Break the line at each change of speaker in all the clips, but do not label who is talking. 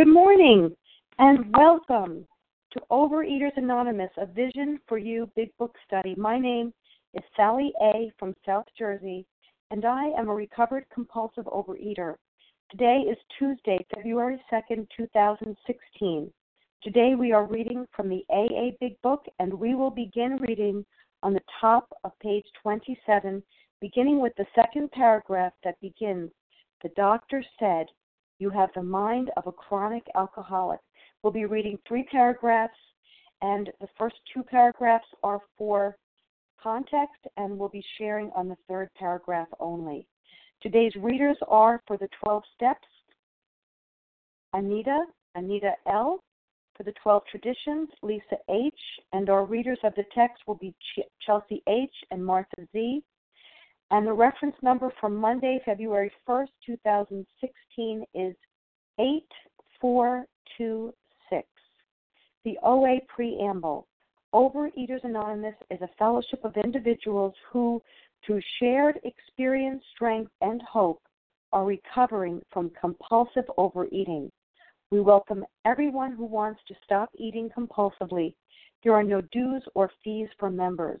Good morning and welcome to Overeaters Anonymous, a Vision for You Big Book Study. My name is Sally A. from South Jersey, and I am a recovered compulsive overeater. Today is Tuesday, February 2nd, 2016. Today we are reading from the AA Big Book, and we will begin reading on the top of page 27, beginning with the second paragraph that begins The doctor said, You have the mind of a chronic alcoholic. We'll be reading three paragraphs, and the first two paragraphs are for context, and we'll be sharing on the third paragraph only. Today's readers are for the 12 steps Anita, Anita L. For the 12 traditions, Lisa H. And our readers of the text will be Chelsea H. and Martha Z. And the reference number for Monday, February 1st, 2016 is 8426. The OA Preamble. Overeaters Anonymous is a fellowship of individuals who, through shared experience, strength, and hope, are recovering from compulsive overeating. We welcome everyone who wants to stop eating compulsively. There are no dues or fees for members.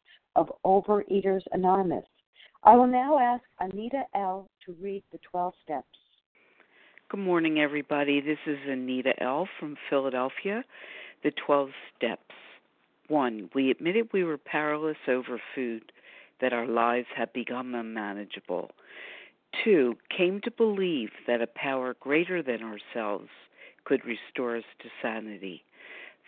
of Overeaters Anonymous. I will now ask Anita L. to read the 12 steps.
Good morning, everybody. This is Anita L. from Philadelphia. The 12 steps. 1. We admitted we were powerless over food, that our lives had become unmanageable. 2. Came to believe that a power greater than ourselves could restore us to sanity.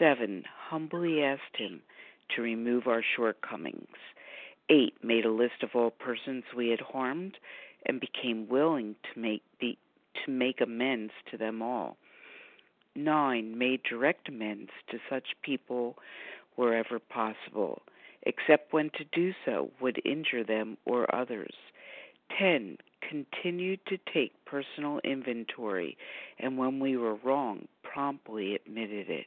7. Humbly asked him to remove our shortcomings. 8. Made a list of all persons we had harmed and became willing to make the to make amends to them all. 9. Made direct amends to such people wherever possible, except when to do so would injure them or others. 10. Continued to take personal inventory, and when we were wrong, promptly admitted it.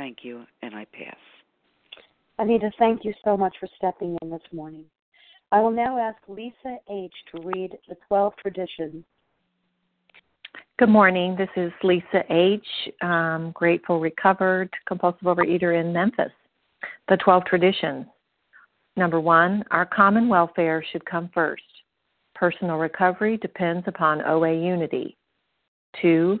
Thank you, and I pass.
Anita, thank you so much for stepping in this morning. I will now ask Lisa H. to read the 12 traditions.
Good morning. This is Lisa H., um, grateful, recovered, compulsive overeater in Memphis. The 12 traditions. Number one, our common welfare should come first. Personal recovery depends upon OA unity. Two,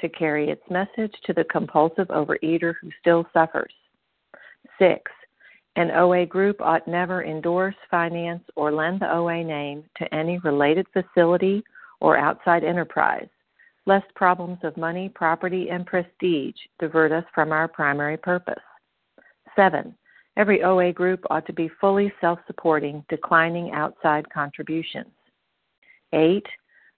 to carry its message to the compulsive overeater who still suffers. 6. An OA group ought never endorse, finance, or lend the OA name to any related facility or outside enterprise, lest problems of money, property, and prestige divert us from our primary purpose. 7. Every OA group ought to be fully self supporting, declining outside contributions. 8.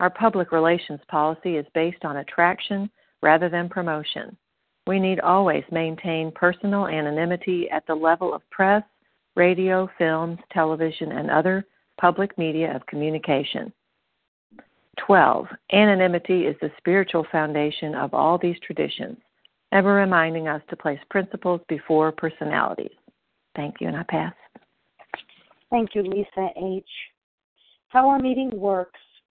Our public relations policy is based on attraction rather than promotion. We need always maintain personal anonymity at the level of press, radio, films, television, and other public media of communication. 12. Anonymity is the spiritual foundation of all these traditions, ever reminding us to place principles before personalities. Thank you, and I pass.
Thank you, Lisa H. How our meeting works.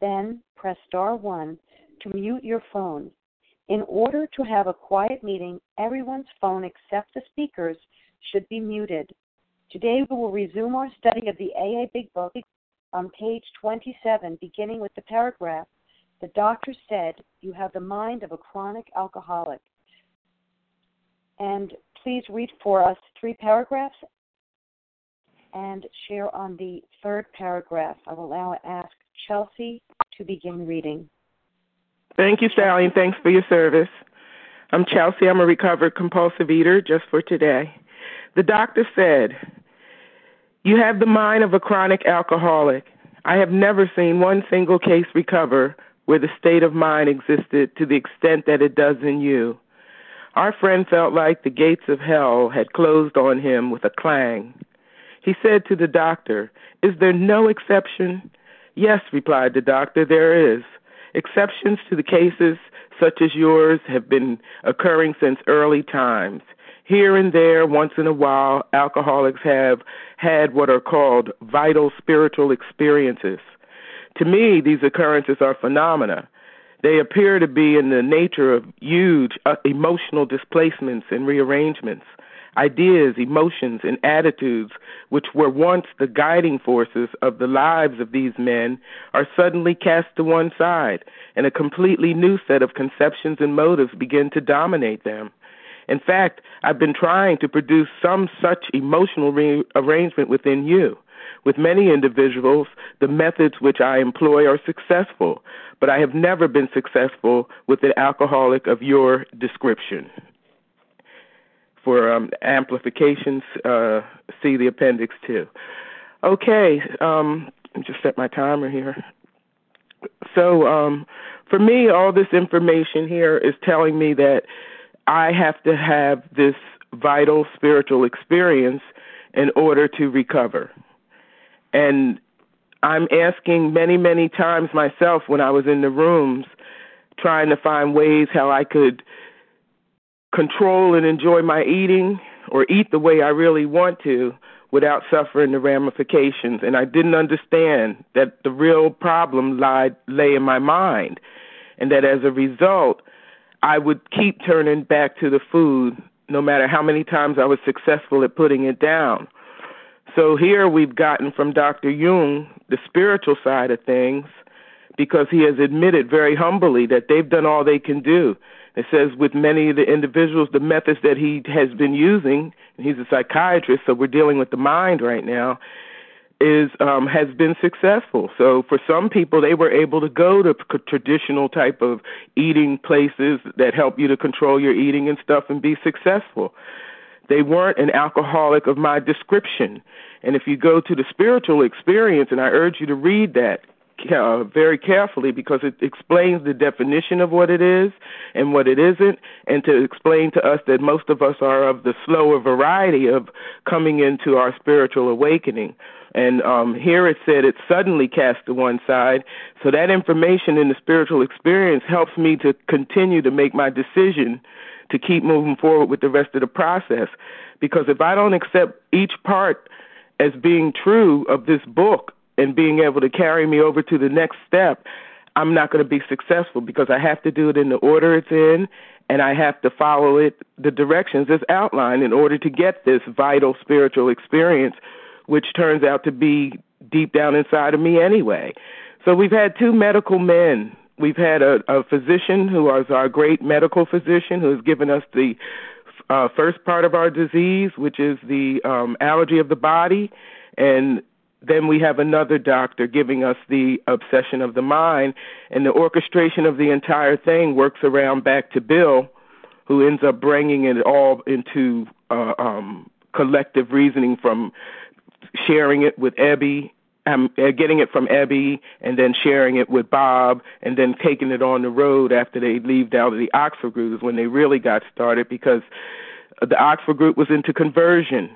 Then press star 1 to mute your phone. In order to have a quiet meeting, everyone's phone except the speaker's should be muted. Today we will resume our study of the AA Big Book on page 27, beginning with the paragraph The doctor said you have the mind of a chronic alcoholic. And please read for us three paragraphs and share on the third paragraph. I will now ask Chelsea to begin reading.
Thank you, Sally, and thanks for your service. I'm Chelsea. I'm a recovered compulsive eater just for today. The doctor said, You have the mind of a chronic alcoholic. I have never seen one single case recover where the state of mind existed to the extent that it does in you. Our friend felt like the gates of hell had closed on him with a clang. He said to the doctor, Is there no exception? Yes, replied the doctor, there is. Exceptions to the cases such as yours have been occurring since early times. Here and there, once in a while, alcoholics have had what are called vital spiritual experiences. To me, these occurrences are phenomena. They appear to be in the nature of huge uh, emotional displacements and rearrangements ideas, emotions, and attitudes, which were once the guiding forces of the lives of these men, are suddenly cast to one side, and a completely new set of conceptions and motives begin to dominate them. In fact, I've been trying to produce some such emotional rearrangement within you. With many individuals, the methods which I employ are successful, but I have never been successful with an alcoholic of your description for um, amplifications, uh, see the appendix two. Okay, um, just set my timer here. So, um, for me, all this information here is telling me that I have to have this vital spiritual experience in order to recover. And I'm asking many, many times myself when I was in the rooms trying to find ways how I could control and enjoy my eating or eat the way I really want to without suffering the ramifications. And I didn't understand that the real problem lied, lay in my mind, and that as a result, I would keep turning back to the food no matter how many times I was successful at putting it down. So here we've gotten from Dr. Jung the spiritual side of things because he has admitted very humbly that they've done all they can do. It says with many of the individuals, the methods that he has been using, and he's a psychiatrist, so we're dealing with the mind right now, is um, has been successful. So for some people, they were able to go to traditional type of eating places that help you to control your eating and stuff and be successful. They weren't an alcoholic of my description. And if you go to the spiritual experience, and I urge you to read that uh, very carefully because it explains the definition of what it is and what it isn't, and to explain to us that most of us are of the slower variety of coming into our spiritual awakening. And um, here it said it suddenly cast to one side. So that information in the spiritual experience helps me to continue to make my decision to keep moving forward with the rest of the process. Because if I don't accept each part as being true of this book and being able to carry me over to the next step, I'm not going to be successful because I have to do it in the order it's in and I have to follow it the directions as outlined in order to get this vital spiritual experience which turns out to be deep down inside of me anyway. So we've had two medical men. We've had a, a physician who is our great medical physician who has given us the uh, first part of our disease, which is the um, allergy of the body, and then we have another doctor giving us the obsession of the mind, and the orchestration of the entire thing works around back to Bill, who ends up bringing it all into uh, um, collective reasoning from sharing it with Ebby, um, uh, getting it from Ebby, and then sharing it with Bob, and then taking it on the road after they leave out of the Oxford group is when they really got started because the Oxford group was into conversion.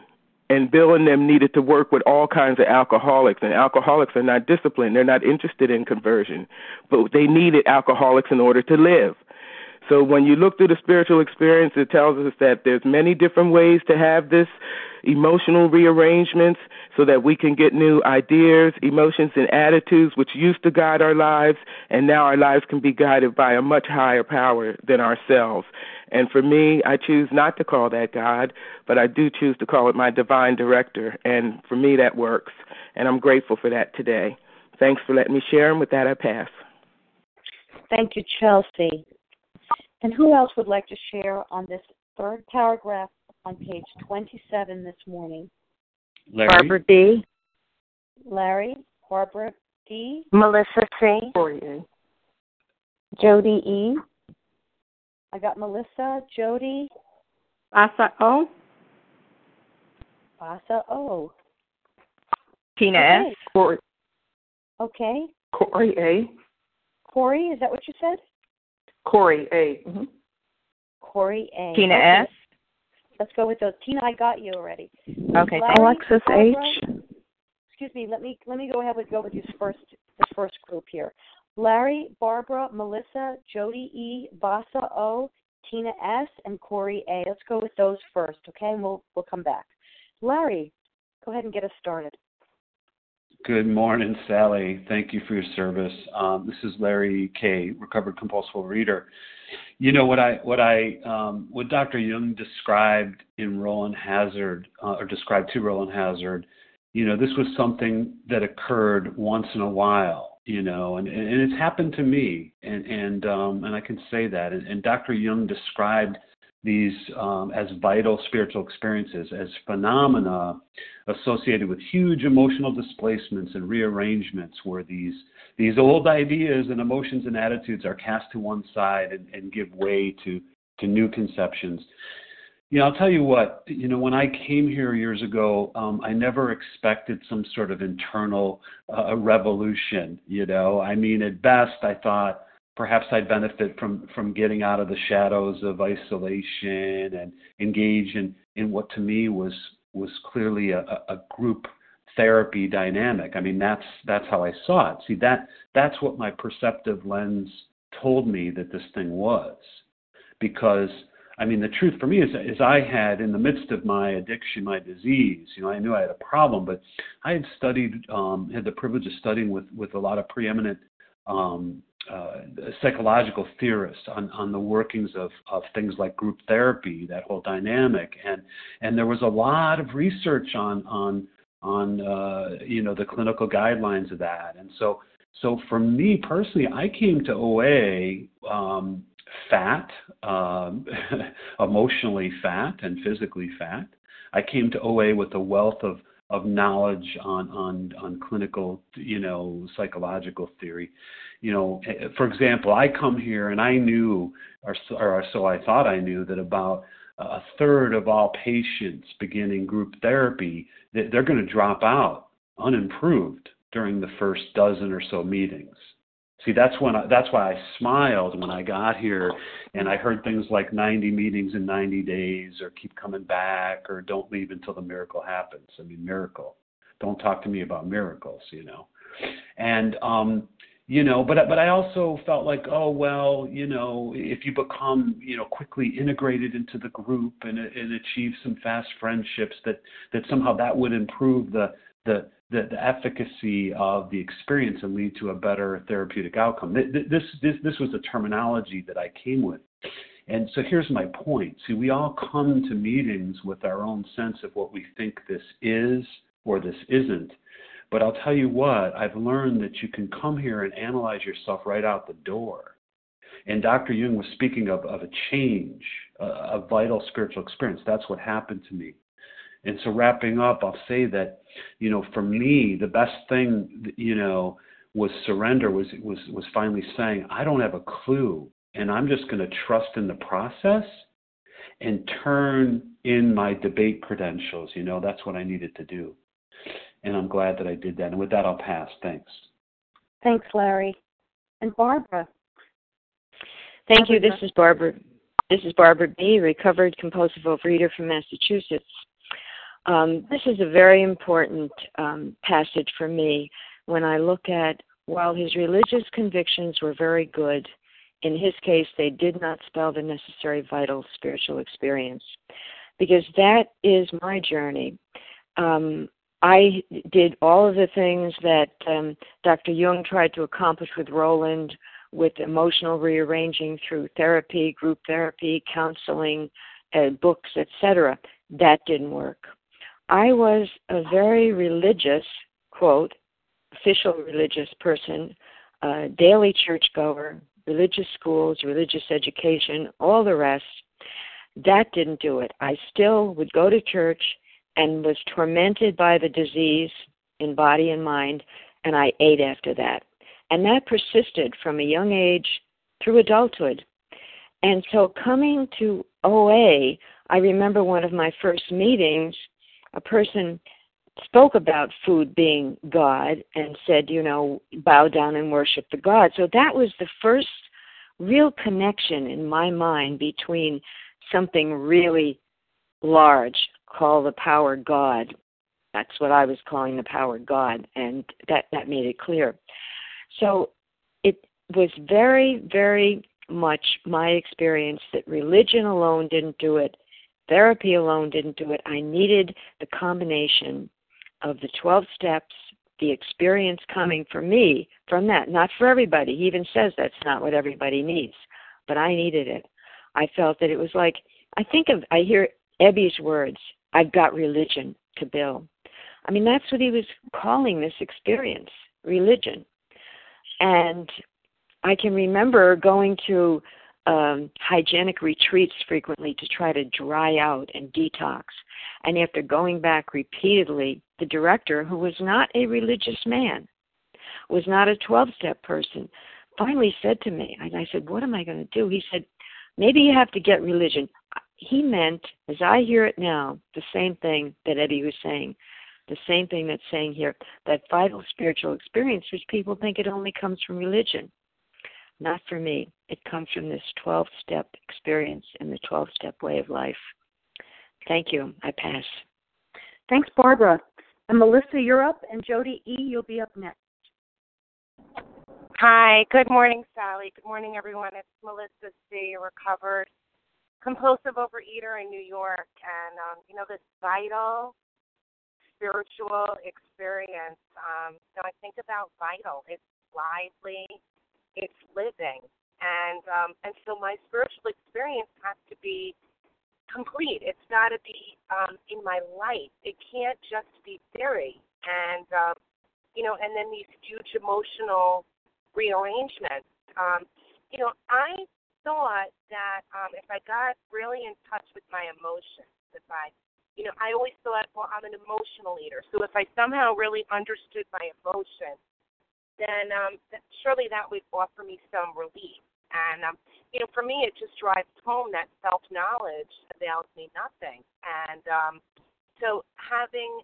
And Bill and them needed to work with all kinds of alcoholics, and alcoholics are not disciplined. They're not interested in conversion, but they needed alcoholics in order to live. So when you look through the spiritual experience, it tells us that there's many different ways to have this emotional rearrangements so that we can get new ideas, emotions, and attitudes which used to guide our lives, and now our lives can be guided by a much higher power than ourselves. And for me, I choose not to call that God, but I do choose to call it my divine director. And for me, that works. And I'm grateful for that today. Thanks for letting me share, and with that, I pass.
Thank you, Chelsea. And who else would like to share on this third paragraph on page 27 this morning?
Larry.
Barbara D.
Larry, Barbara D.
Melissa C.
Corey Jody E. I got Melissa, Jody.
Asa O.
Asa O.
Tina
okay.
S. Corey.
Okay.
Corey A.
Corey, is that what you said?
Corey A. Mm-hmm.
Corey A.
Tina
okay.
S.
Let's go with those. Tina, I got you already.
Okay.
Larry,
Alexis
Barbara,
H.
Excuse me. Let me let me go ahead with go with this first this first group here. Larry, Barbara, Melissa, Jody E, Vasa O, Tina S, and Corey A. Let's go with those first, okay? And we'll we'll come back. Larry, go ahead and get us started.
Good morning, Sally. Thank you for your service. Um, this is Larry K, recovered compulsive reader. You know what I what I um, what Dr. Jung described in Rowland Hazard uh, or described to Rowland Hazard. You know, this was something that occurred once in a while. You know, and, and it's happened to me, and and um, and I can say that. And, and Dr. Jung described these um, as vital spiritual experiences, as phenomena associated with huge emotional displacements and rearrangements, where these these old ideas and emotions and attitudes are cast to one side and, and give way to to new conceptions. You know, I'll tell you what. You know, when I came here years ago, um, I never expected some sort of internal uh, revolution. You know, I mean, at best, I thought perhaps I'd benefit from from getting out of the shadows of isolation and engage in in what to me was was clearly a, a group therapy dynamic. I mean that's that's how I saw it. See that that's what my perceptive lens told me that this thing was. Because I mean, the truth for me is, is I had, in the midst of my addiction, my disease, you know, I knew I had a problem, but I had studied, um, had the privilege of studying with, with a lot of preeminent um, uh, psychological theorists on, on the workings of, of things like group therapy, that whole dynamic, and and there was a lot of research on on on uh, you know the clinical guidelines of that, and so so for me personally, I came to OA um, fat, um, emotionally fat, and physically fat. I came to OA with a wealth of of knowledge on on on clinical you know psychological theory. You know for example i come here and i knew or, or so i thought i knew that about a third of all patients beginning group therapy they're going to drop out unimproved during the first dozen or so meetings See, that's when I, that's why I smiled when I got here, and I heard things like 90 meetings in 90 days, or keep coming back, or don't leave until the miracle happens. I mean, miracle. Don't talk to me about miracles, you know. And um, you know, but but I also felt like, oh well, you know, if you become you know quickly integrated into the group and and achieve some fast friendships, that that somehow that would improve the the the, efficacy of the experience and lead to a better therapeutic outcome. This, this, this was the terminology that I came with. And so here's my point. See, we all come to meetings with our own sense of what we think this is or this isn't. But I'll tell you what, I've learned that you can come here and analyze yourself right out the door. And Dr. Jung was speaking of, of a change, a, a vital spiritual experience. That's what happened to me. And so wrapping up, I'll say that, you know, for me, the best thing, you know, was surrender was was was finally saying, I don't have a clue and I'm just going to trust in the process and turn in my debate credentials. You know, that's what I needed to do. And I'm glad that I did that. And with that, I'll pass. Thanks.
Thanks, Larry. And Barbara.
Thank you. This is Barbara. This is Barbara B., recovered compulsive overeater from Massachusetts. Um, this is a very important um, passage for me when I look at while his religious convictions were very good, in his case, they did not spell the necessary vital spiritual experience. Because that is my journey. Um, I did all of the things that um, Dr. Jung tried to accomplish with Rowland, with emotional rearranging through therapy, group therapy, counseling, uh, books, etc. That didn't work. I was a very religious, quote, official religious person, uh, daily churchgoer, religious schools, religious education, all the rest. That didn't do it. I still would go to church and was tormented by the disease in body and mind, and I ate after that. And that persisted from a young age through adulthood. And so coming to OA, I remember one of my first meetings a person spoke about food being God and said, you know, bow down and worship the God. So that was the first real connection in my mind between something really large called the power God. That's what I was calling the power God, and that, that made it clear. So it was very, very much my experience that religion alone didn't do it, Therapy alone didn't do it. I needed the combination of the 12 steps, the experience coming for me from that, not for everybody. He even says that's not what everybody needs, but I needed it. I felt that it was like, I think of, I hear Ebby's words, I've got religion to build. I mean, that's what he was calling this experience, religion. And I can remember going to um, hygienic retreats frequently to try to dry out and detox. And after going back repeatedly, the director, who was not a religious man, was not a 12 step person, finally said to me, and I said, What am I going to do? He said, Maybe you have to get religion. He meant, as I hear it now, the same thing that Ebby was saying, the same thing that's saying here, that vital spiritual experience, which people think it only comes from religion. Not for me. It comes from this 12 step experience and the 12 step way of life. Thank you. I pass.
Thanks, Barbara. And Melissa, you're up, and Jody E., you'll be up next.
Hi. Good morning, Sally. Good morning, everyone. It's Melissa C., recovered compulsive overeater in New York, and um, you know this vital spiritual experience. Um, you know, I think about vital. It's lively, it's living, and um, and so my spiritual experience has to be complete. It's got to be um, in my life. It can't just be theory. And um, you know, and then these huge emotional rearrangements. Um, you know, I thought that um, if I got really in touch with my emotions, if I you know, I always thought, well, I'm an emotional eater. So if I somehow really understood my emotions, then um, surely that would offer me some relief. And um, you know, for me, it just drives home that self knowledge avails me nothing. And um, so having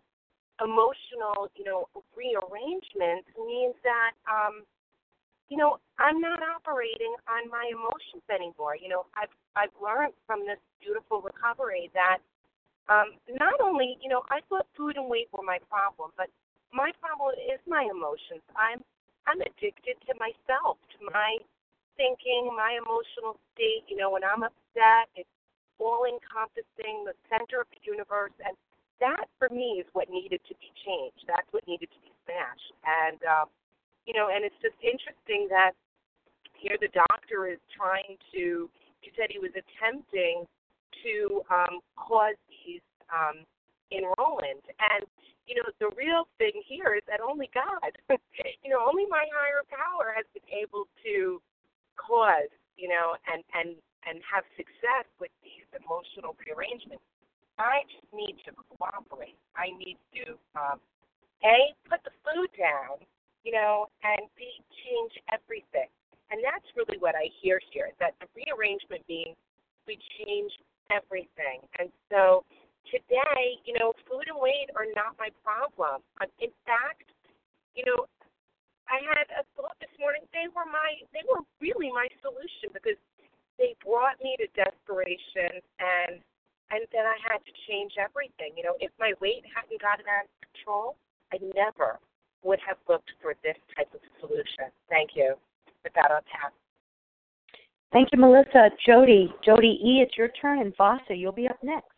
emotional, you know, rearrangements means that um, you know, I'm not operating on my emotions anymore. You know, I've I've learned from this beautiful recovery that um, not only, you know, I thought food and weight were my problem, but my problem is my emotions. I'm I'm addicted to myself, to my thinking, my emotional state. You know, when I'm upset, it's all encompassing, the center of the universe, and that for me is what needed to be changed. That's what needed to be smashed. And um, you know, and it's just interesting that here the doctor is trying to. He said he was attempting to um, cause these um, in Rowland. And, you know, the real thing here is that only God, you know, only my higher power has been able to cause, you know, and, and, and have success with these emotional rearrangements. I just need to cooperate. I need to, um, A, put the food down, you know, and B, change everything. And that's really what I hear here, that the rearrangement means we change everything. And so today, you know, food and weight are not my problem. Um, in fact, you know, I had a thought this morning. They were my, they were really my solution because they brought me to desperation, and and then I had to change everything. You know, if my weight hadn't gotten out of control, I never would have looked for this type of solution. Thank you. With that, I'll pass.
Thank you, Melissa. Jody, Jody E., it's your turn, and Vasa, you'll be up next.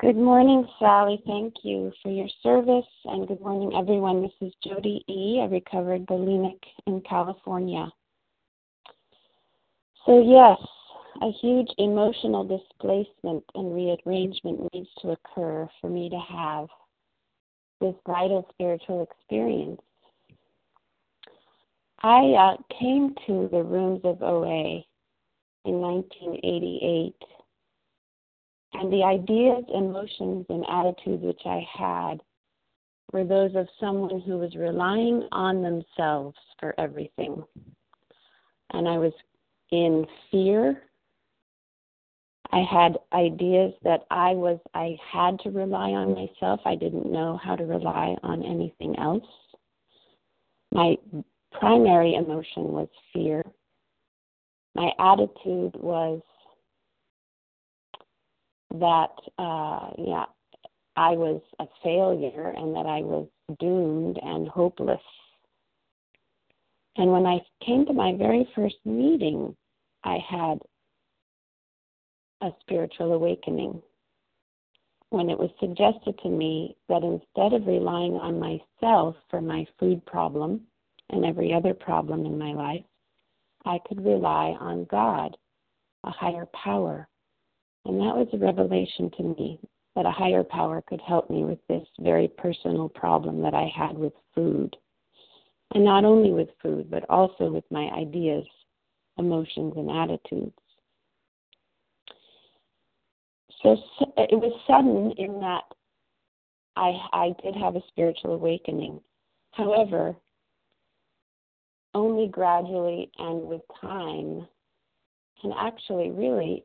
Good morning, Sally. Thank you for your service, and good morning, everyone. This is Jody E., a recovered bulimic in California. So, yes, a huge emotional displacement and rearrangement needs to occur for me to have this vital spiritual experience I uh, came to the rooms of OA in 1988, and the ideas, emotions, and attitudes which I had were those of someone who was relying on themselves for everything. And I was in fear. I had ideas that I was I had to rely on myself. I didn't know how to rely on anything else. My primary emotion was fear. My attitude was that, uh, yeah, I was a failure and that I was doomed and hopeless. And when I came to my very first meeting, I had a spiritual awakening when it was suggested to me that instead of relying on myself for my food problem, and every other problem in my life, I could rely on God, a higher power. And that was a revelation to me that a higher power could help me with this very personal problem that I had with food. And not only with food, but also with my ideas, emotions, and attitudes. So it was sudden in that I, I did have a spiritual awakening. However, only gradually and with time, and actually, really,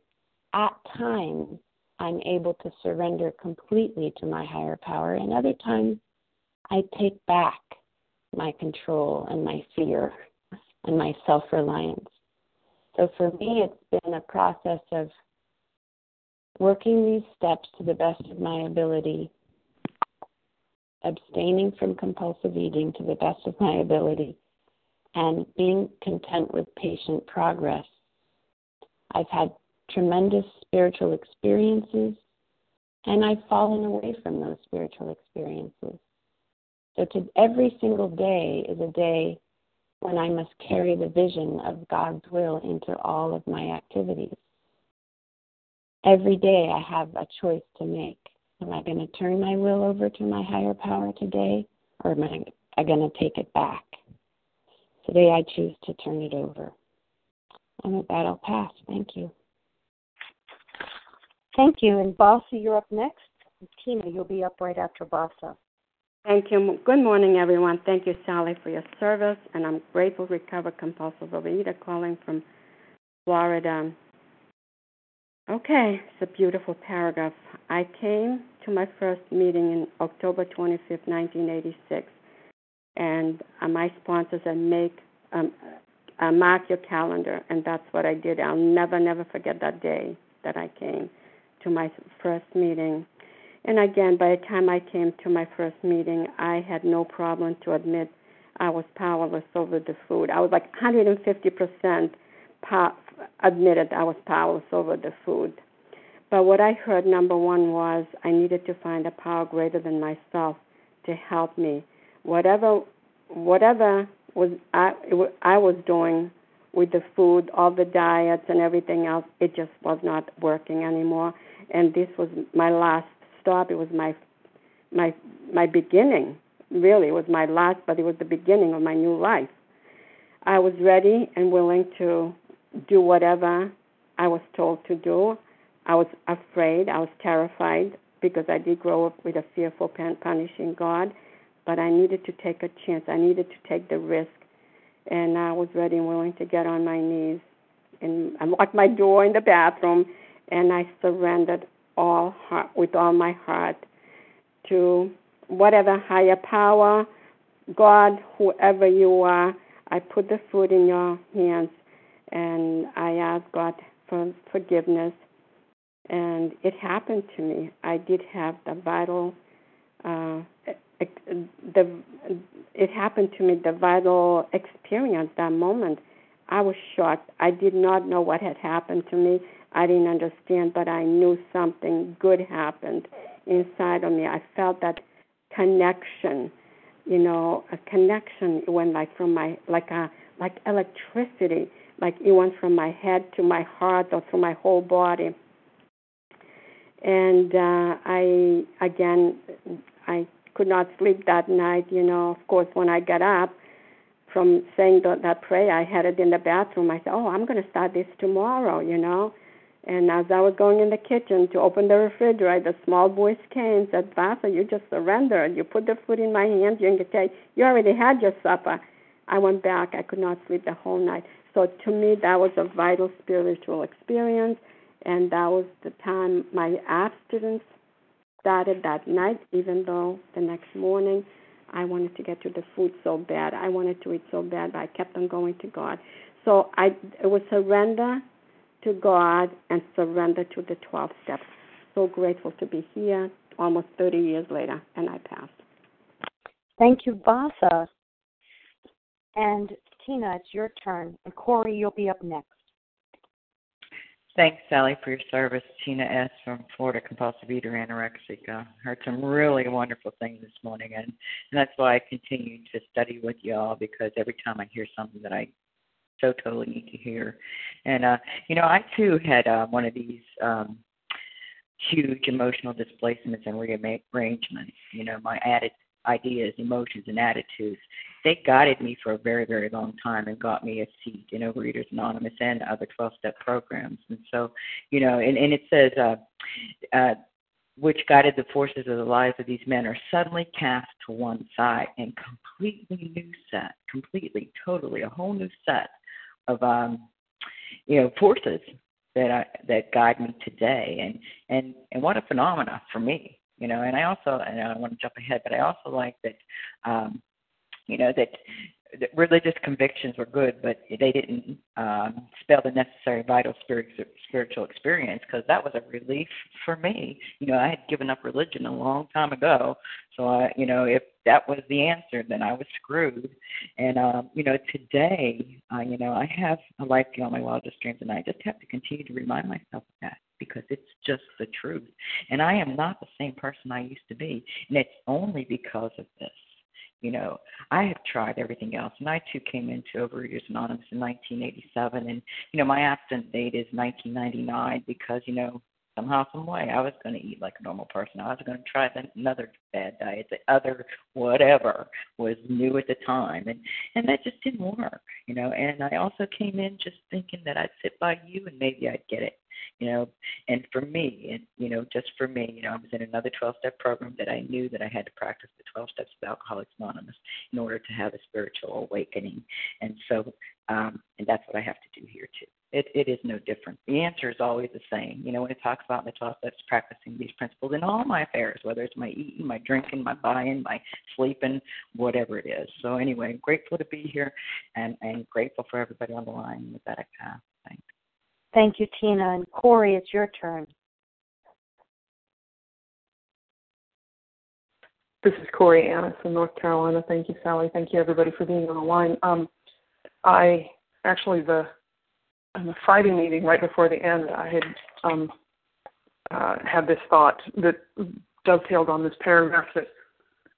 at times, I'm able to surrender completely to my higher power, and other times, I take back my control and my fear and my self reliance. So for me, it's been a process of working these steps to the best of my ability, abstaining from compulsive eating to the best of my ability, and being content with patient progress. I've had tremendous spiritual experiences, and I've fallen away from those spiritual experiences. So to every single day is a day when I must carry the vision of God's will into all of my activities. Every day I have a choice to make. Am I going to turn my will over to my higher power today, or am I going to take it back? Today I choose to turn it over. And with that, I'll pass. Thank you.
Thank you. And Vasa, you're up next. Tina, you'll be up right after Vasa.
Thank you. Good morning, everyone. Thank you, Sally, for your service. And I'm grateful, recovered compulsive overeater, calling from Florida. Okay, it's a beautiful paragraph. I came to my first meeting in October 25, 1986, and uh, my sponsor said, "Make um, uh, mark your calendar," and that's what I did. I'll never, never forget that day that I came to my first meeting. And again, by the time I came to my first meeting, I had no problem to admit I was powerless over the food. I was like 150 percent admitted I was powerless over the food. But what I heard, number one, was I needed to find a power greater than myself to help me. Whatever, whatever was I, I was doing with the food, all the diets and everything else, it just was not working anymore. And this was my last stop. It was my, my, my beginning. Really, it was my last, but it was the beginning of my new life. I was ready and willing to do whatever I was told to do. I was afraid, I was terrified because I did grow up with a fearful, punishing God, but I needed to take a chance. I needed to take the risk, and I was ready and willing to get on my knees. And I locked my door in the bathroom, and I surrendered all heart, with all my heart to whatever higher power, God, whoever you are. I put the food in your hands and I asked God for forgiveness, and it happened to me. I did have the vital, uh, the it happened to me the vital experience that moment. I was shocked. I did not know what had happened to me. I didn't understand, but I knew something good happened inside of me. I felt that connection, you know, a connection went like from my like a like electricity like it went from my head to my heart or through my whole body. And uh, I, again, I could not sleep that night. You know, of course, when I got up from saying that, that prayer, I had it in the bathroom. I said, "Oh, I'm going to start this tomorrow," you know. And as I was going in the kitchen to open the refrigerator, the small voice came and said, Vasa, you just surrendered. You put the food in my hands. You say, you already had your supper. I went back. I could not sleep the whole night. So to me, that was a vital spiritual experience, and that was the time my abstinence started that night, even though the next morning I wanted to get to the food so bad. I wanted to eat so bad, but I kept on going to God. So I it was surrender to God and surrender to the 12 steps. So grateful to be here almost 30 years later, and I passed.
Thank you, Vasa. And Tina, it's your turn. And Corey, you'll be up next.
Thanks, Sally, for your service. Tina S. from Florida Compulsive Eater Anorexic. Uh, heard some really wonderful things this morning, and, and that's why I continue to study with y'all because every time I hear something that I so totally need to hear. And, uh, you know, I too had uh, one of these um, huge emotional displacements and rearrangements. You know, my added ideas, emotions, and attitudes they guided me for a very, very long time and got me a seat in Overeaters Anonymous and other 12 step programs. And so, you know, and, and it says, uh, uh, which guided the forces of the lives of these men are suddenly cast to one side and completely new set, completely, totally, a whole new set of, um, you know, forces that I, that guide me today. And, and, and what a phenomena for me, you know, and I also, and I don't want to jump ahead, but I also like that, um, you know that religious convictions were good, but they didn't um, spell the necessary vital spirit, spiritual experience because that was a relief for me. You know, I had given up religion a long time ago, so I, you know, if that was the answer, then I was screwed. And um, you know, today, uh, you know, I have a life beyond my wildest dreams, and I just have to continue to remind myself of that because it's just the truth. And I am not the same person I used to be, and it's only because of this. You know, I have tried everything else, and I too came into Overeaters Anonymous in 1987, and you know, my abstinence date is 1999 because you know somehow, some way, I was going to eat like a normal person. I was going to try another bad diet. The other whatever was new at the time, and and that just didn't work, you know. And I also came in just thinking that I'd sit by you and maybe I'd get it, you know. And for me, and you know, just for me, you know, I was in another 12-step program that I knew that I had to practice the 12 steps of Alcoholics Anonymous in order to have a spiritual awakening. And so, um, and that's what I have to do here too it, it is no different. The answer is always the same. You know, when it talks about in the 12 steps practicing these principles in all my affairs, whether it's my eating, my drinking, my buying, my sleeping, whatever it is. So anyway, grateful to be here and, and grateful for everybody on the line. With that, I pass. Thanks.
Thank you, Tina. And Corey, it's your turn.
This is Corey Annis in North Carolina. Thank you, Sally. Thank you, everybody, for being on the line. Um, I actually the on the Friday meeting, right before the end, I had um, uh, had this thought that dovetailed on this paragraph that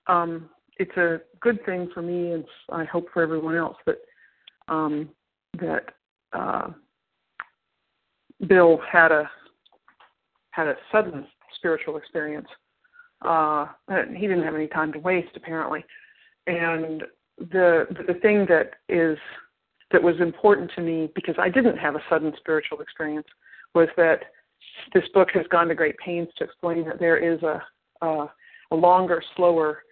um, it's a good thing for me, and I hope for everyone else that um, that uh, Bill had a had a sudden spiritual experience. Uh, he didn't have any time to waste, apparently, and the the thing that is that was important to me because I didn't have a sudden spiritual experience was that this book has gone to great pains to explain that there is a a, a longer, slower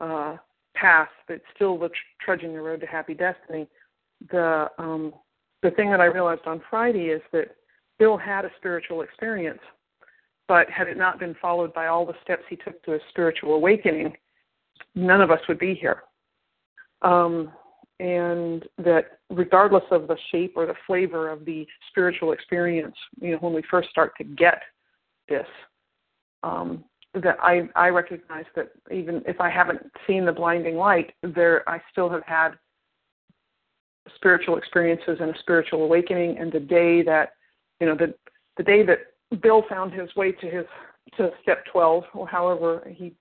uh, path that's still the trudging the road to happy destiny. The um, the thing that I realized on Friday is that Bill had a spiritual experience, but had it not been followed by all the steps he took to a spiritual awakening, none of us would be here. Um, and that regardless of the shape or the flavor of the spiritual experience, you know, when we first start to get this, um, that I, I recognize that even if I haven't seen the blinding light, there I still have had spiritual experiences and a spiritual awakening. And the day that, you know, the the day that Bill found his way to his to step 12, or however he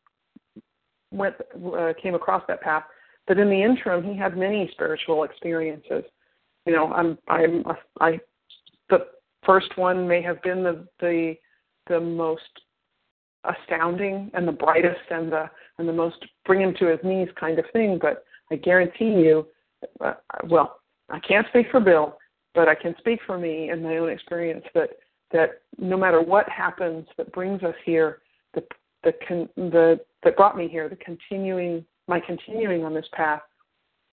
went uh, came across that path, but in the interim, he had many spiritual experiences. You know, I'm, I'm, I, the first one may have been the the the most astounding and the brightest and the and the most bring him to his knees kind of thing. But I guarantee you, uh, well, I can't speak for Bill, but I can speak for me and my own experience that that no matter what happens that brings us here, the the the that brought me here, the continuing my continuing on this path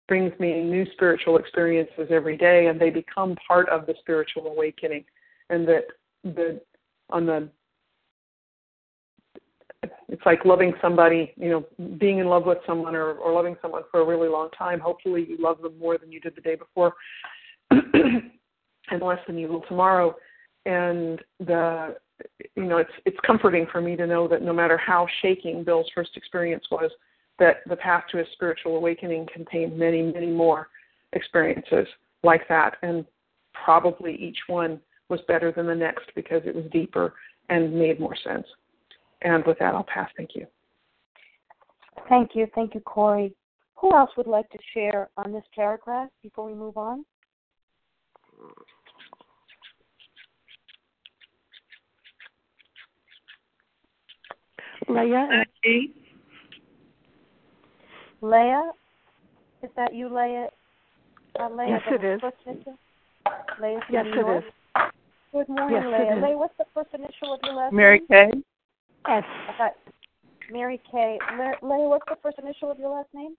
brings me new spiritual experiences every day and they become part of the spiritual awakening. And that the on the it's like loving somebody you know being in love with someone or, or loving someone for a really long time. Hopefully you love them more than you did the day before and less than you will tomorrow. And the you know it's it's comforting for me to know that no matter how shaking bill's first experience was that the path to a spiritual awakening contained many, many more experiences like that. And probably each one was better than the next because it was deeper and made more sense. And with that, I'll pass. Thank you.
Thank you. Thank you, Corey. Who else would like to share on this paragraph before we move on?
Leah.
Uh, Leah, is that you, Leah? Uh, Leah
yes, it is.
Leah
yes,
it
yours?
is. Good morning,
yes,
Leah. Leah, what's the first initial of your last
Mary
name?
Mary Kay. S.
I got Mary Kay. Le- Leah, what's the first initial of your last name?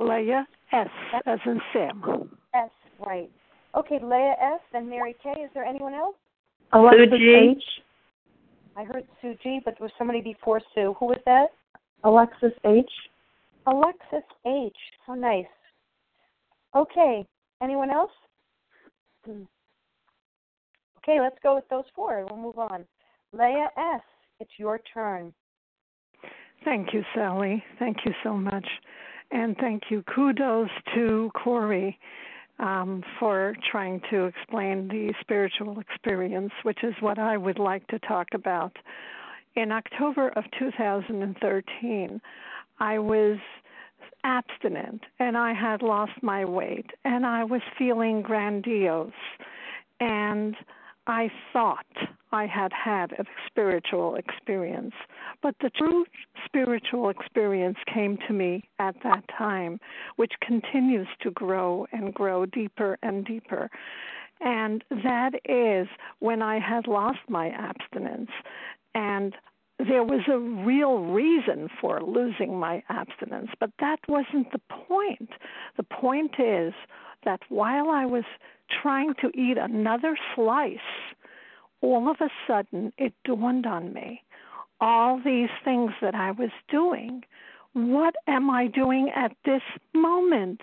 Leah S. As in Sam.
S. Right. Okay, Leah S. and Mary Kay. Is there anyone else?
Alexis H.
I heard Sue G, but there was somebody before Sue. Who was that?
Alexis H.
Alexis H. How nice. Okay, anyone else? Okay, let's go with those four we'll move on. Leah S., it's your turn.
Thank you, Sally. Thank you so much. And thank you. Kudos to Corey um, for trying to explain the spiritual experience, which is what I would like to talk about. In October of 2013, I was abstinent and I had lost my weight and I was feeling grandiose and I thought I had had a spiritual experience, but the true spiritual experience came to me at that time, which continues to grow and grow deeper and deeper. And that is when I had lost my abstinence. And there was a real reason for losing my abstinence, but that wasn't the point. The point is that while I was trying to eat another slice, all of a sudden it dawned on me all these things that I was doing. What am I doing at this moment?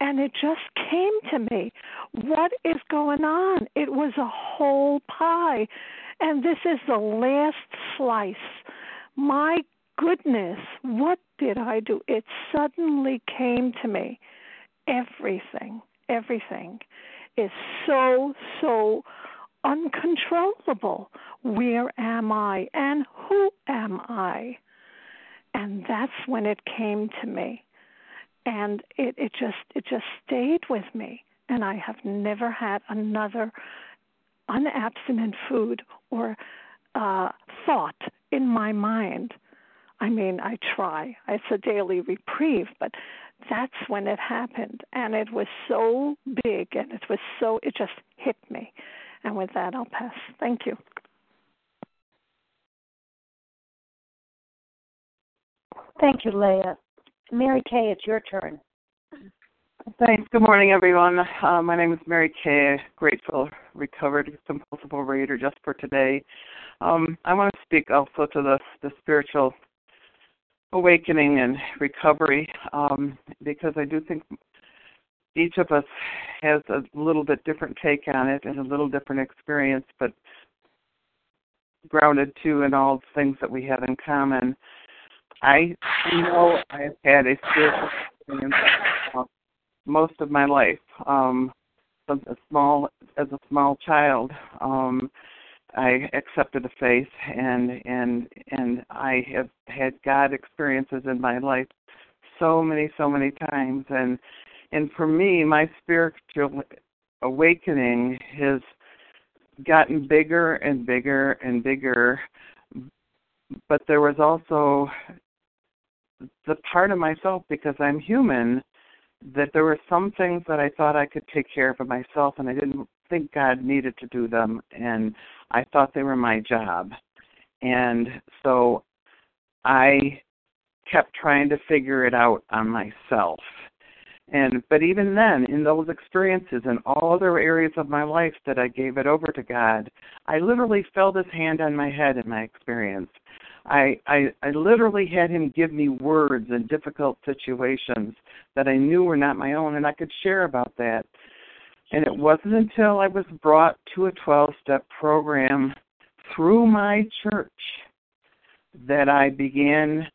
And it just came to me. What is going on? It was a whole pie. And this is the last slice. My goodness, what did I do? It suddenly came to me. Everything, everything is so, so uncontrollable. Where am I and who am I? And that's when it came to me. And it, it just it just stayed with me. And I have never had another unabstinent food or uh, thought in my mind. I mean, I try. It's a daily reprieve, but that's when it happened. And it was so big and it was so, it just hit me. And with that, I'll pass. Thank you.
Thank you, Leah. Mary Kay, it's your turn.
Thanks. Good morning, everyone. Uh, my name is Mary Kay, grateful, recovered compulsive overeater just for today. Um, I want to speak also to the, the spiritual awakening and recovery um, because I do think each of us has a little bit different take on it and a little different experience, but grounded too in all the things that we have in common. I know I've had a spiritual experience most of my life. Um, as a small as a small child, um, I accepted a faith, and and and I have had God experiences in my life so many so many times, and and for me, my spiritual awakening has gotten bigger and bigger and bigger. But there was also the part of myself, because I'm human, that there were some things that I thought I could take care of myself, and I didn't think God needed to do them, and I thought they were my job. And so I kept trying to figure it out on myself and but even then in those experiences and all other areas of my life that i gave it over to god i literally felt his hand on my head in my experience i i i literally had him give me words in difficult situations that i knew were not my own and i could share about that. And it wasn't until i was brought to a 12 step program through my church that i began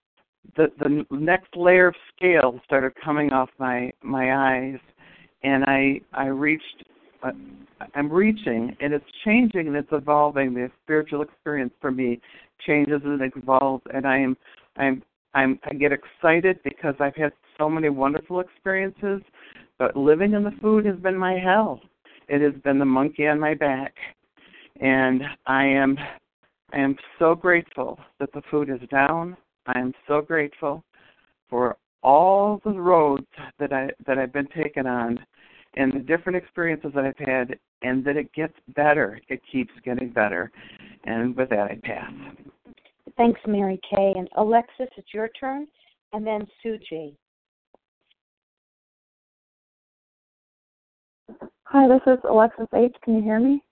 the the next layer of scale started coming off my my eyes and i i reached uh, i'm reaching and it's changing and it's evolving. The spiritual experience for me changes and evolves and i am i'm i'm i get excited because i've had so many wonderful experiences but living in the food has been my hell it has been the monkey on my back and i am i am so grateful that the food is down I am so grateful for all the roads that I that I've been taken on and the different experiences that I've had and that it gets better. It keeps getting better. And with that I pass.
Thanks, Mary Kay. And Alexis, it's your turn. And then Sue G.
Hi, this is Alexis H. Can you hear me?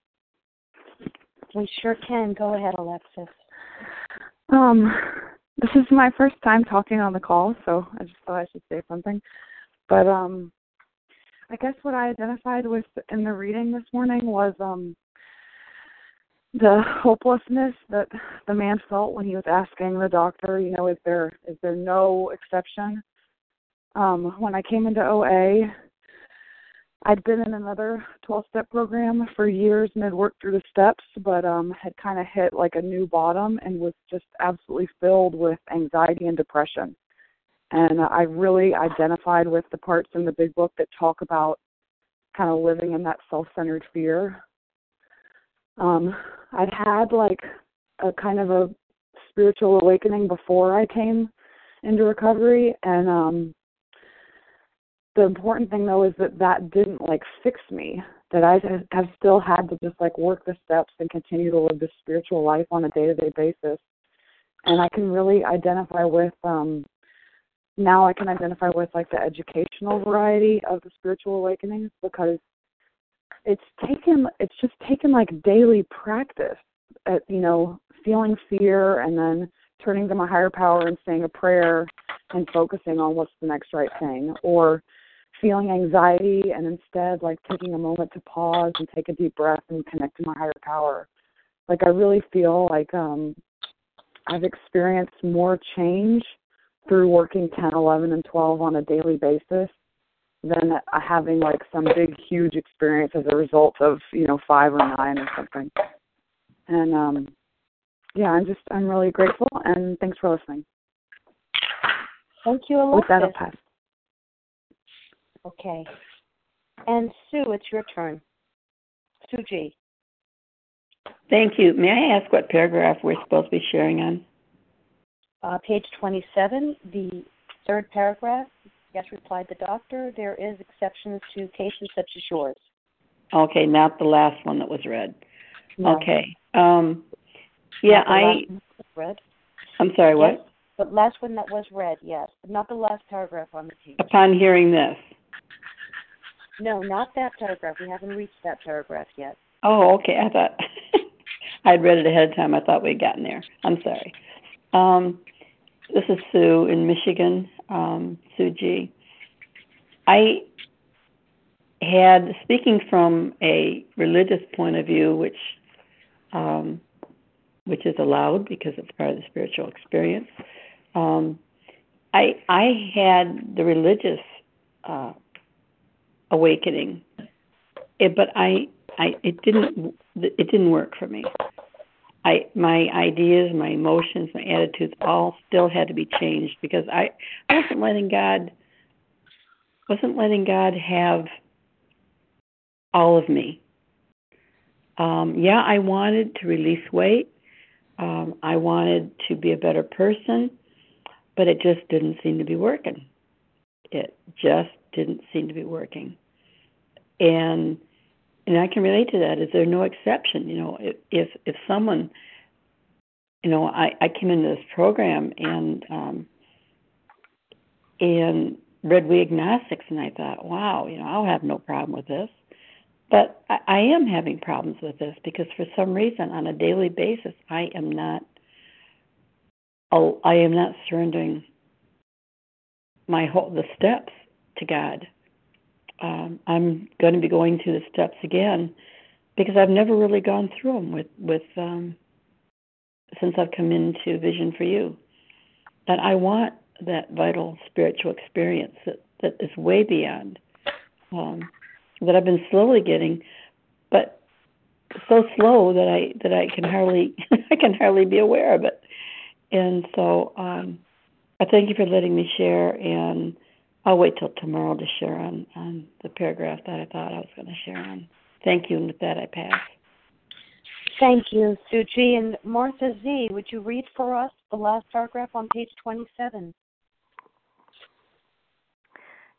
We sure can. Go ahead, Alexis.
Um, this is my first time talking on the call, so I just thought I should say something. But um I guess what I identified with in the reading this morning was um the hopelessness that the man felt when he was asking the doctor, you know, is there is there no exception? Um, when I came into OA, I'd been in another 12 step program for years and had worked through the steps, but um, had kind of hit like a new bottom and was just absolutely filled with anxiety and depression. And I really identified with the parts in the big book that talk about kind of living in that self centered fear. Um, I'd had like a kind of a spiritual awakening before I came into recovery, and um, the important thing though is that that didn't like fix me that i have still had to just like work the steps and continue to live this spiritual life on a day to day basis. And i can really identify with um now i can identify with like the educational variety of the spiritual awakenings because it's taken it's just taken like daily practice at you know feeling fear and then turning to my higher power and saying a prayer and focusing on what's the next right thing or feeling anxiety and instead like taking a moment to pause and take a deep breath and connect to my higher power. Like I really feel like um I've experienced more change through working 10, 11 and 12 on a daily basis than having like some big huge experience as a result of, you know, 5 or 9 or something. And um yeah, I'm just I'm really grateful and thanks for listening.
Thank you, Alexis.
With that, I'll pass.
Okay. And Sue, it's your turn. Sue G.
Thank you. May I ask what paragraph we're supposed to be sharing on?
Uh, page 27, the third paragraph. Yes, replied the doctor. There is exceptions to cases such as yours.
Okay, not the last one that was read.
No.
Okay. Um, yeah, I.
Read.
I'm sorry. What?
Yes, the last one that was read, yes, but not the last paragraph on the page.
Upon hearing this.
No, not that paragraph. We haven't reached that paragraph yet.
Oh, okay. I thought I'd read it ahead of time. I thought we'd gotten there. I'm sorry. Um, this is Sue in Michigan, um, Sue G. I had, speaking from a religious point of view, which um, which is allowed because it's part of the spiritual experience. Um, I I had the religious uh, awakening, it, but I I it didn't it didn't work for me. I my ideas, my emotions, my attitudes all still had to be changed because I, wasn't letting God wasn't letting God have all of me. Um, yeah, I wanted to release weight. Um, I wanted to be a better person, but it just didn't seem to be working. It just didn't seem to be working. And and I can relate to that. Is there no exception? You know, if if, someone, you know, I I came into this program and um, and read We Agnostics, and I thought, wow, you know, I'll have no problem with this. But I, I am having problems with this because for some reason, on a daily basis, I am not. I am not surrendering my whole the steps to God. Um, I'm going to be going through the steps again because I've never really gone through them with with um, since I've come into Vision for You. And I want that vital spiritual experience that that is way beyond um, that I've been slowly getting, but so slow that I that I can hardly I can hardly be aware of it. And so um, I thank you for letting me share and I'll wait till tomorrow to share on, on the paragraph that I thought I was going to share on. Thank you, and with that, I pass.
Thank you, Sue G. And Martha Z., would you read for us the last paragraph on page 27?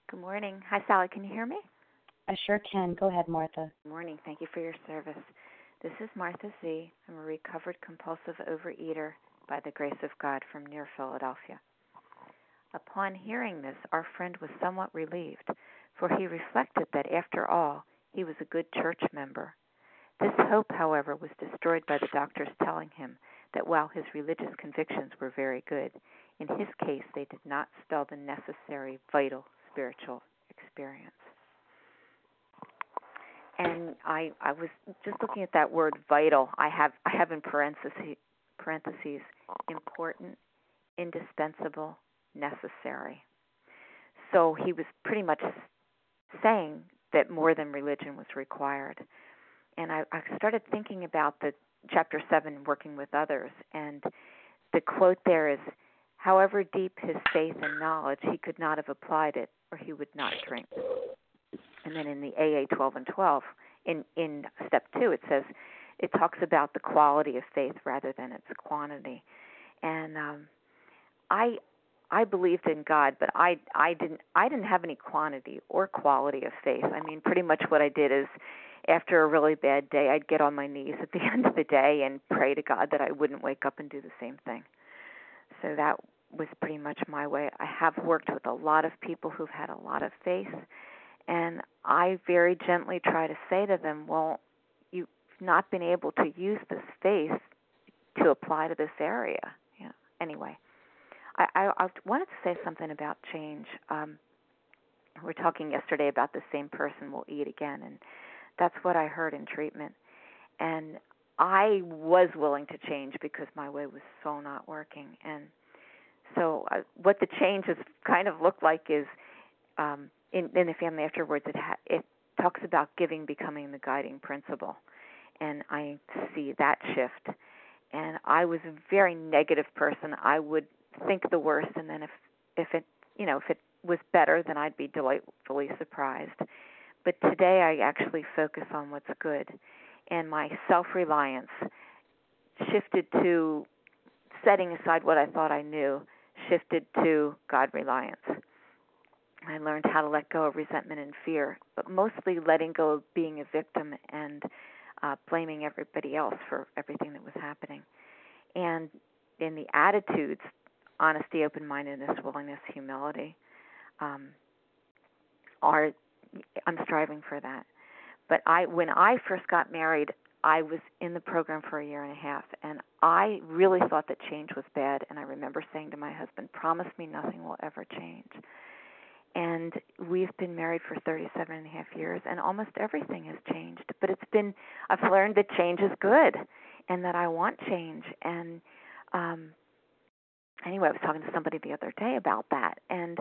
Good morning. Hi, Sally. Can you hear me?
I sure can. Go ahead, Martha.
Good morning. Thank you for your service. This is Martha Z. I'm a recovered compulsive overeater by the grace of God from near Philadelphia. Upon hearing this, our friend was somewhat relieved, for he reflected that after all, he was a good church member. This hope, however, was destroyed by the doctors telling him that while his religious convictions were very good, in his case they did not spell the necessary vital spiritual experience. and I I was just looking at that word vital. I have I have in parentheses parentheses important, indispensable, necessary. So he was pretty much saying that more than religion was required. And I, I started thinking about the chapter seven, working with others, and the quote there is, "However deep his faith and knowledge, he could not have applied it, or he would not drink." And then in the AA 12 and 12, in in step two, it says it talks about the quality of faith rather than its quantity. And um, I I believed in God, but I I didn't I didn't have any quantity or quality of faith. I mean, pretty much what I did is after a really bad day, I'd get on my knees at the end of the day and pray to God that I wouldn't wake up and do the same thing. So that was pretty much my way. I have worked with a lot of people who've had a lot of faith, and I very gently try to say to them, well, you've not been able to use this faith to apply to this area. Yeah. Anyway, I, I, I wanted to say something about change. Um, we were talking yesterday about the same person will eat again, and that's what I heard in treatment. And I was willing to change because my way was so not working. And so, uh, what the change has kind of looked like is um, in, in the family afterwards. It ha- it talks about giving becoming the guiding principle, and I see that shift. And I was a very negative person. I would think the worst, and then if if it you know if it was better, then I'd be delightfully surprised. But today I actually focus on what's good, and my self reliance shifted to setting aside what I thought I knew, shifted to God reliance. I learned how to let go of resentment and fear, but mostly letting go of being a victim and uh, blaming everybody else for everything that was happening. And in the attitudes, honesty, open mindedness, willingness, humility, um, are I'm striving for that. But I when I first got married, I was in the program for a year and a half and I really thought that change was bad and I remember saying to my husband, "Promise me nothing will ever change." And we've been married for 37 and a half years and almost everything has changed, but it's been I've learned that change is good and that I want change and um anyway, I was talking to somebody the other day about that and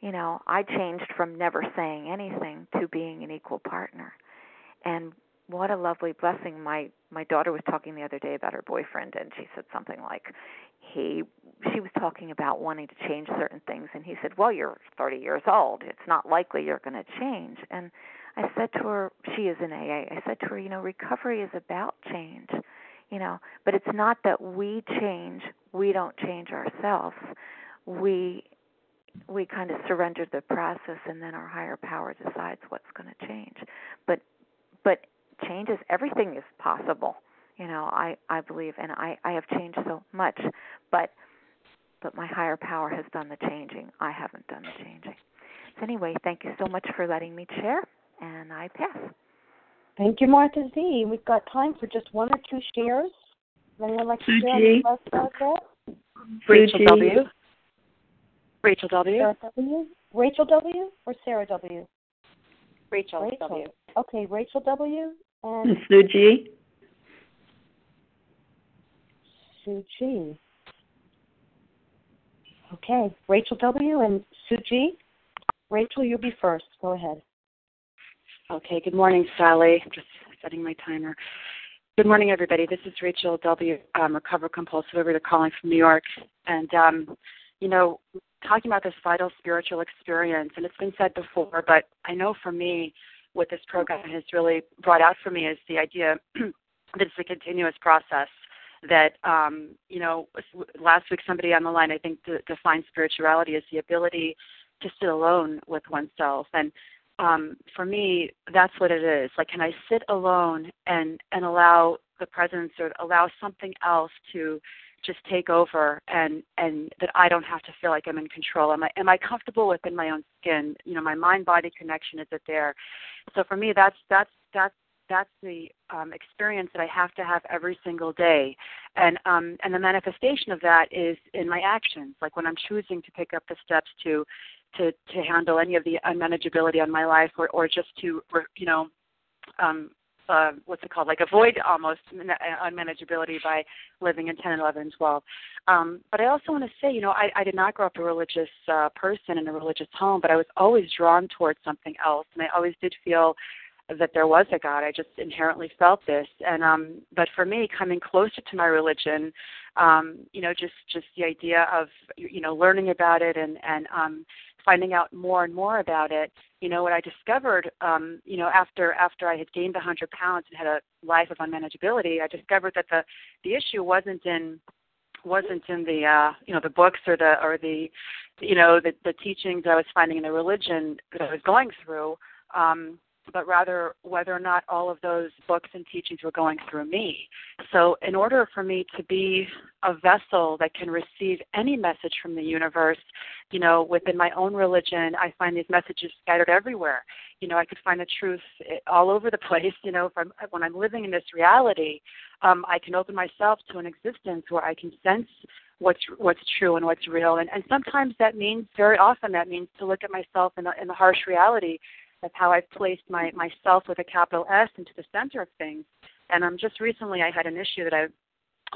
you know, I changed from never saying anything to being an equal partner. And what a lovely blessing. My my daughter was talking the other day about her boyfriend and she said something like he she was talking about wanting to change certain things and he said, "Well, you're 30 years old. It's not likely you're going to change." And I said to her, she is in AA. I said to her, "You know, recovery is about change." You know, but it's not that we change, we don't change ourselves. We we kind of surrender the process and then our higher power decides what's going to change. But but change is everything is possible you know i i believe and i i have changed so much but but my higher power has done the changing. I haven't done the changing. So anyway thank you so much for letting me share and i pass.
Thank you martha z. We've got time for just one or two shares anyone like to share
Rachel W. Rachel W.
Sarah W. Rachel W. or Sarah W.
Rachel,
Rachel.
W.
Okay, Rachel W. and
Sue G.
Sue G. Okay, Rachel W. and Sue G. Rachel, you'll be first. Go ahead.
Okay, good morning, Sally. I'm just setting my timer. Good morning, everybody. This is Rachel W., um, recovered compulsive overeater calling from New York. And, um, you know, talking about this vital spiritual experience, and it's been said before, but I know for me, what this program has really brought out for me is the idea that it's a continuous process. That um, you know, last week somebody on the line I think de- defined spirituality as the ability to sit alone with oneself, and um, for me, that's what it is. Like, can I sit alone and and allow the presence or allow something else to just take over and and that I don't have to feel like I'm in control. Am I am I comfortable within my own skin? You know, my mind body connection is it there? So for me, that's that's that's that's the um, experience that I have to have every single day, and um, and the manifestation of that is in my actions. Like when I'm choosing to pick up the steps to to to handle any of the unmanageability on my life, or or just to you know um, uh, what's it called, like avoid almost unmanageability by living in 10 and 11 and 12. Um, but I also want to say, you know, I, I did not grow up a religious uh, person in a religious home, but I was always drawn towards something else, and I always did feel that there was a God. I just inherently felt this, and um, but for me, coming closer to my religion, um, you know, just just the idea of you know learning about it and and um, finding out more and more about it, you know, what I discovered, um, you know, after after I had gained 100 pounds and had a life of unmanageability, I discovered that the the issue wasn't in wasn't in the uh, you know the books or the or the you know the the teachings I was finding in the religion that I was going through. Um, but rather whether or not all of those books and teachings were going through me. So, in order for me to be a vessel that can receive any message from the universe, you know, within my own religion, I find these messages scattered everywhere. You know, I could find the truth all over the place. You know, from when I'm living in this reality, um, I can open myself to an existence where I can sense what's what's true and what's real. And, and sometimes that means, very often, that means to look at myself in the, in the harsh reality of how I've placed my myself with a capital S into the center of things. And um, just recently, I had an issue that I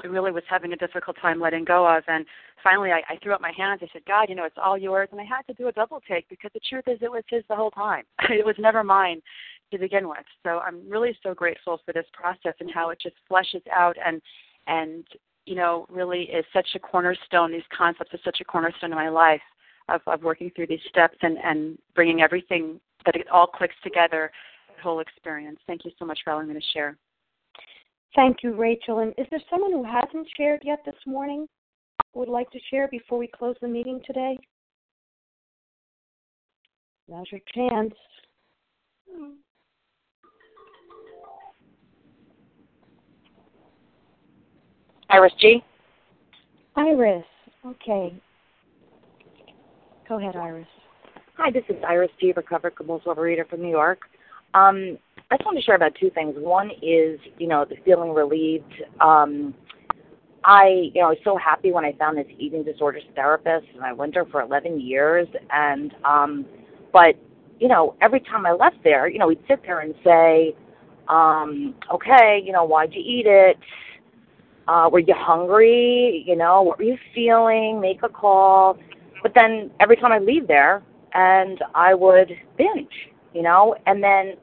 I really was having a difficult time letting go of. And finally, I, I threw up my hands. I said, God, you know, it's all yours. And I had to do a double take because the truth is, it was His the whole time. it was never mine to begin with. So I'm really so grateful for this process and how it just fleshes out and and you know really is such a cornerstone. These concepts are such a cornerstone in my life of, of working through these steps and and bringing everything that it all clicks together, the whole experience. Thank you so much for allowing me to share.
Thank you, Rachel. And is there someone who hasn't shared yet this morning who would like to share before we close the meeting today? Now's your chance.
Iris G.
Iris. Okay. Go ahead, Iris.
Hi, this is Iris G, recovered compulsive overeater from New York. Um, I just want to share about two things. One is, you know, the feeling relieved. Um, I, you know, I was so happy when I found this eating disorders therapist, and I went there for 11 years. And, um, but, you know, every time I left there, you know, we'd sit there and say, um, okay, you know, why'd you eat it? Uh, were you hungry? You know, what were you feeling? Make a call. But then every time I leave there, and I would binge, you know. And then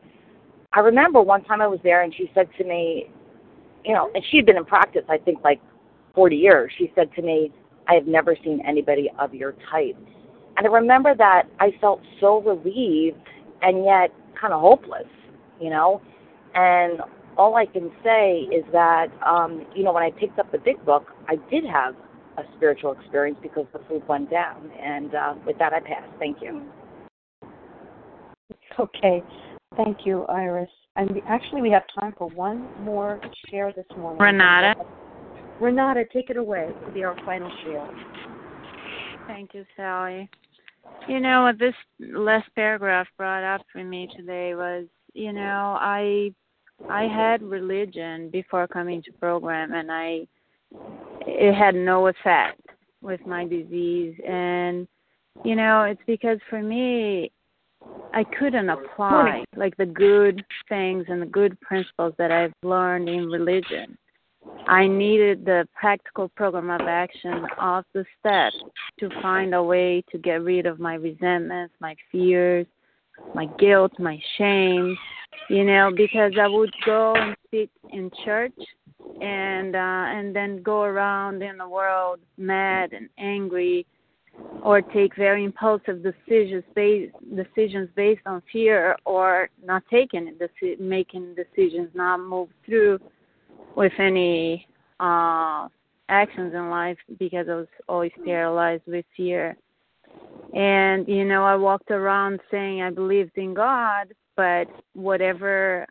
I remember one time I was there and she said to me, you know, and she had been in practice, I think, like 40 years. She said to me, I have never seen anybody of your type. And I remember that I felt so relieved and yet kind of hopeless, you know. And all I can say is that, um, you know, when I picked up the big book, I did have a spiritual experience because the food went down. And uh, with that, I pass. Thank you.
Okay. Thank you, Iris. And actually, we have time for one more share this morning.
Renata.
Renata, take it away to be our final share.
Thank you, Sally. You know what this last paragraph brought up for me today was, you know, I I had religion before coming to program, and I it had no effect with my disease. And you know it's because for me i couldn't apply like the good things and the good principles that i've learned in religion. I needed the practical program of action of the steps to find a way to get rid of my resentments my fears my guilt my shame you know because i would go and sit in church and uh, and then go around in the world mad and angry or take very impulsive decisions based decisions based on fear or not taking deci- making decisions not move through with any uh actions in life because I was always paralyzed with fear. And you know, I walked around saying I believed in God, but whatever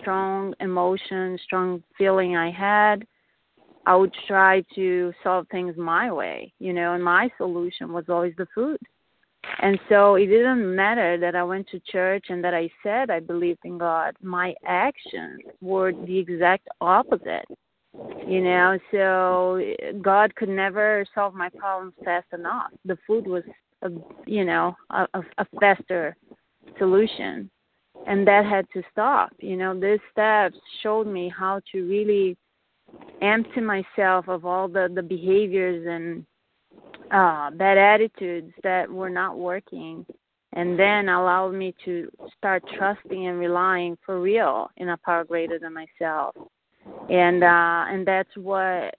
strong emotion, strong feeling I had, I would try to solve things my way, you know, and my solution was always the food. And so it didn't matter that I went to church and that I said I believed in God. My actions were the exact opposite. You know, so God could never solve my problems fast enough. The food was, a, you know, a, a faster solution and that had to stop. You know, these steps showed me how to really empty myself of all the the behaviors and uh bad attitudes that were not working and then allowed me to start trusting and relying for real in a power greater than myself. And uh and that's what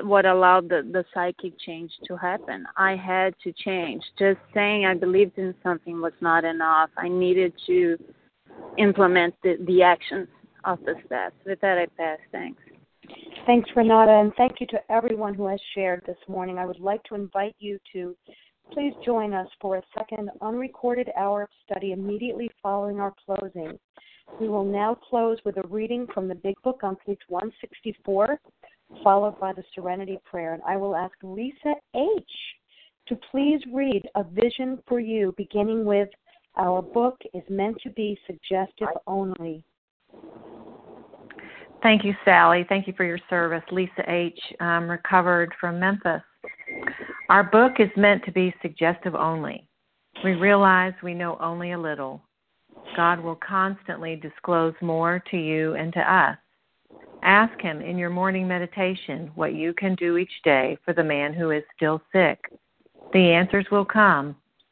what allowed the the psychic change to happen. I had to change. Just saying i believed in something was not enough. I needed to implement the the actions of the steps with that i pass thanks
Thanks, Renata, and thank you to everyone who has shared this morning. I would like to invite you to please join us for a second unrecorded hour of study immediately following our closing. We will now close with a reading from the Big Book on page 164, followed by the Serenity Prayer. And I will ask Lisa H. to please read A Vision for You, beginning with Our book is meant to be suggestive only.
Thank you, Sally. Thank you for your service. Lisa H., um, recovered from Memphis. Our book is meant to be suggestive only. We realize we know only a little. God will constantly disclose more to you and to us. Ask Him in your morning meditation what you can do each day for the man who is still sick. The answers will come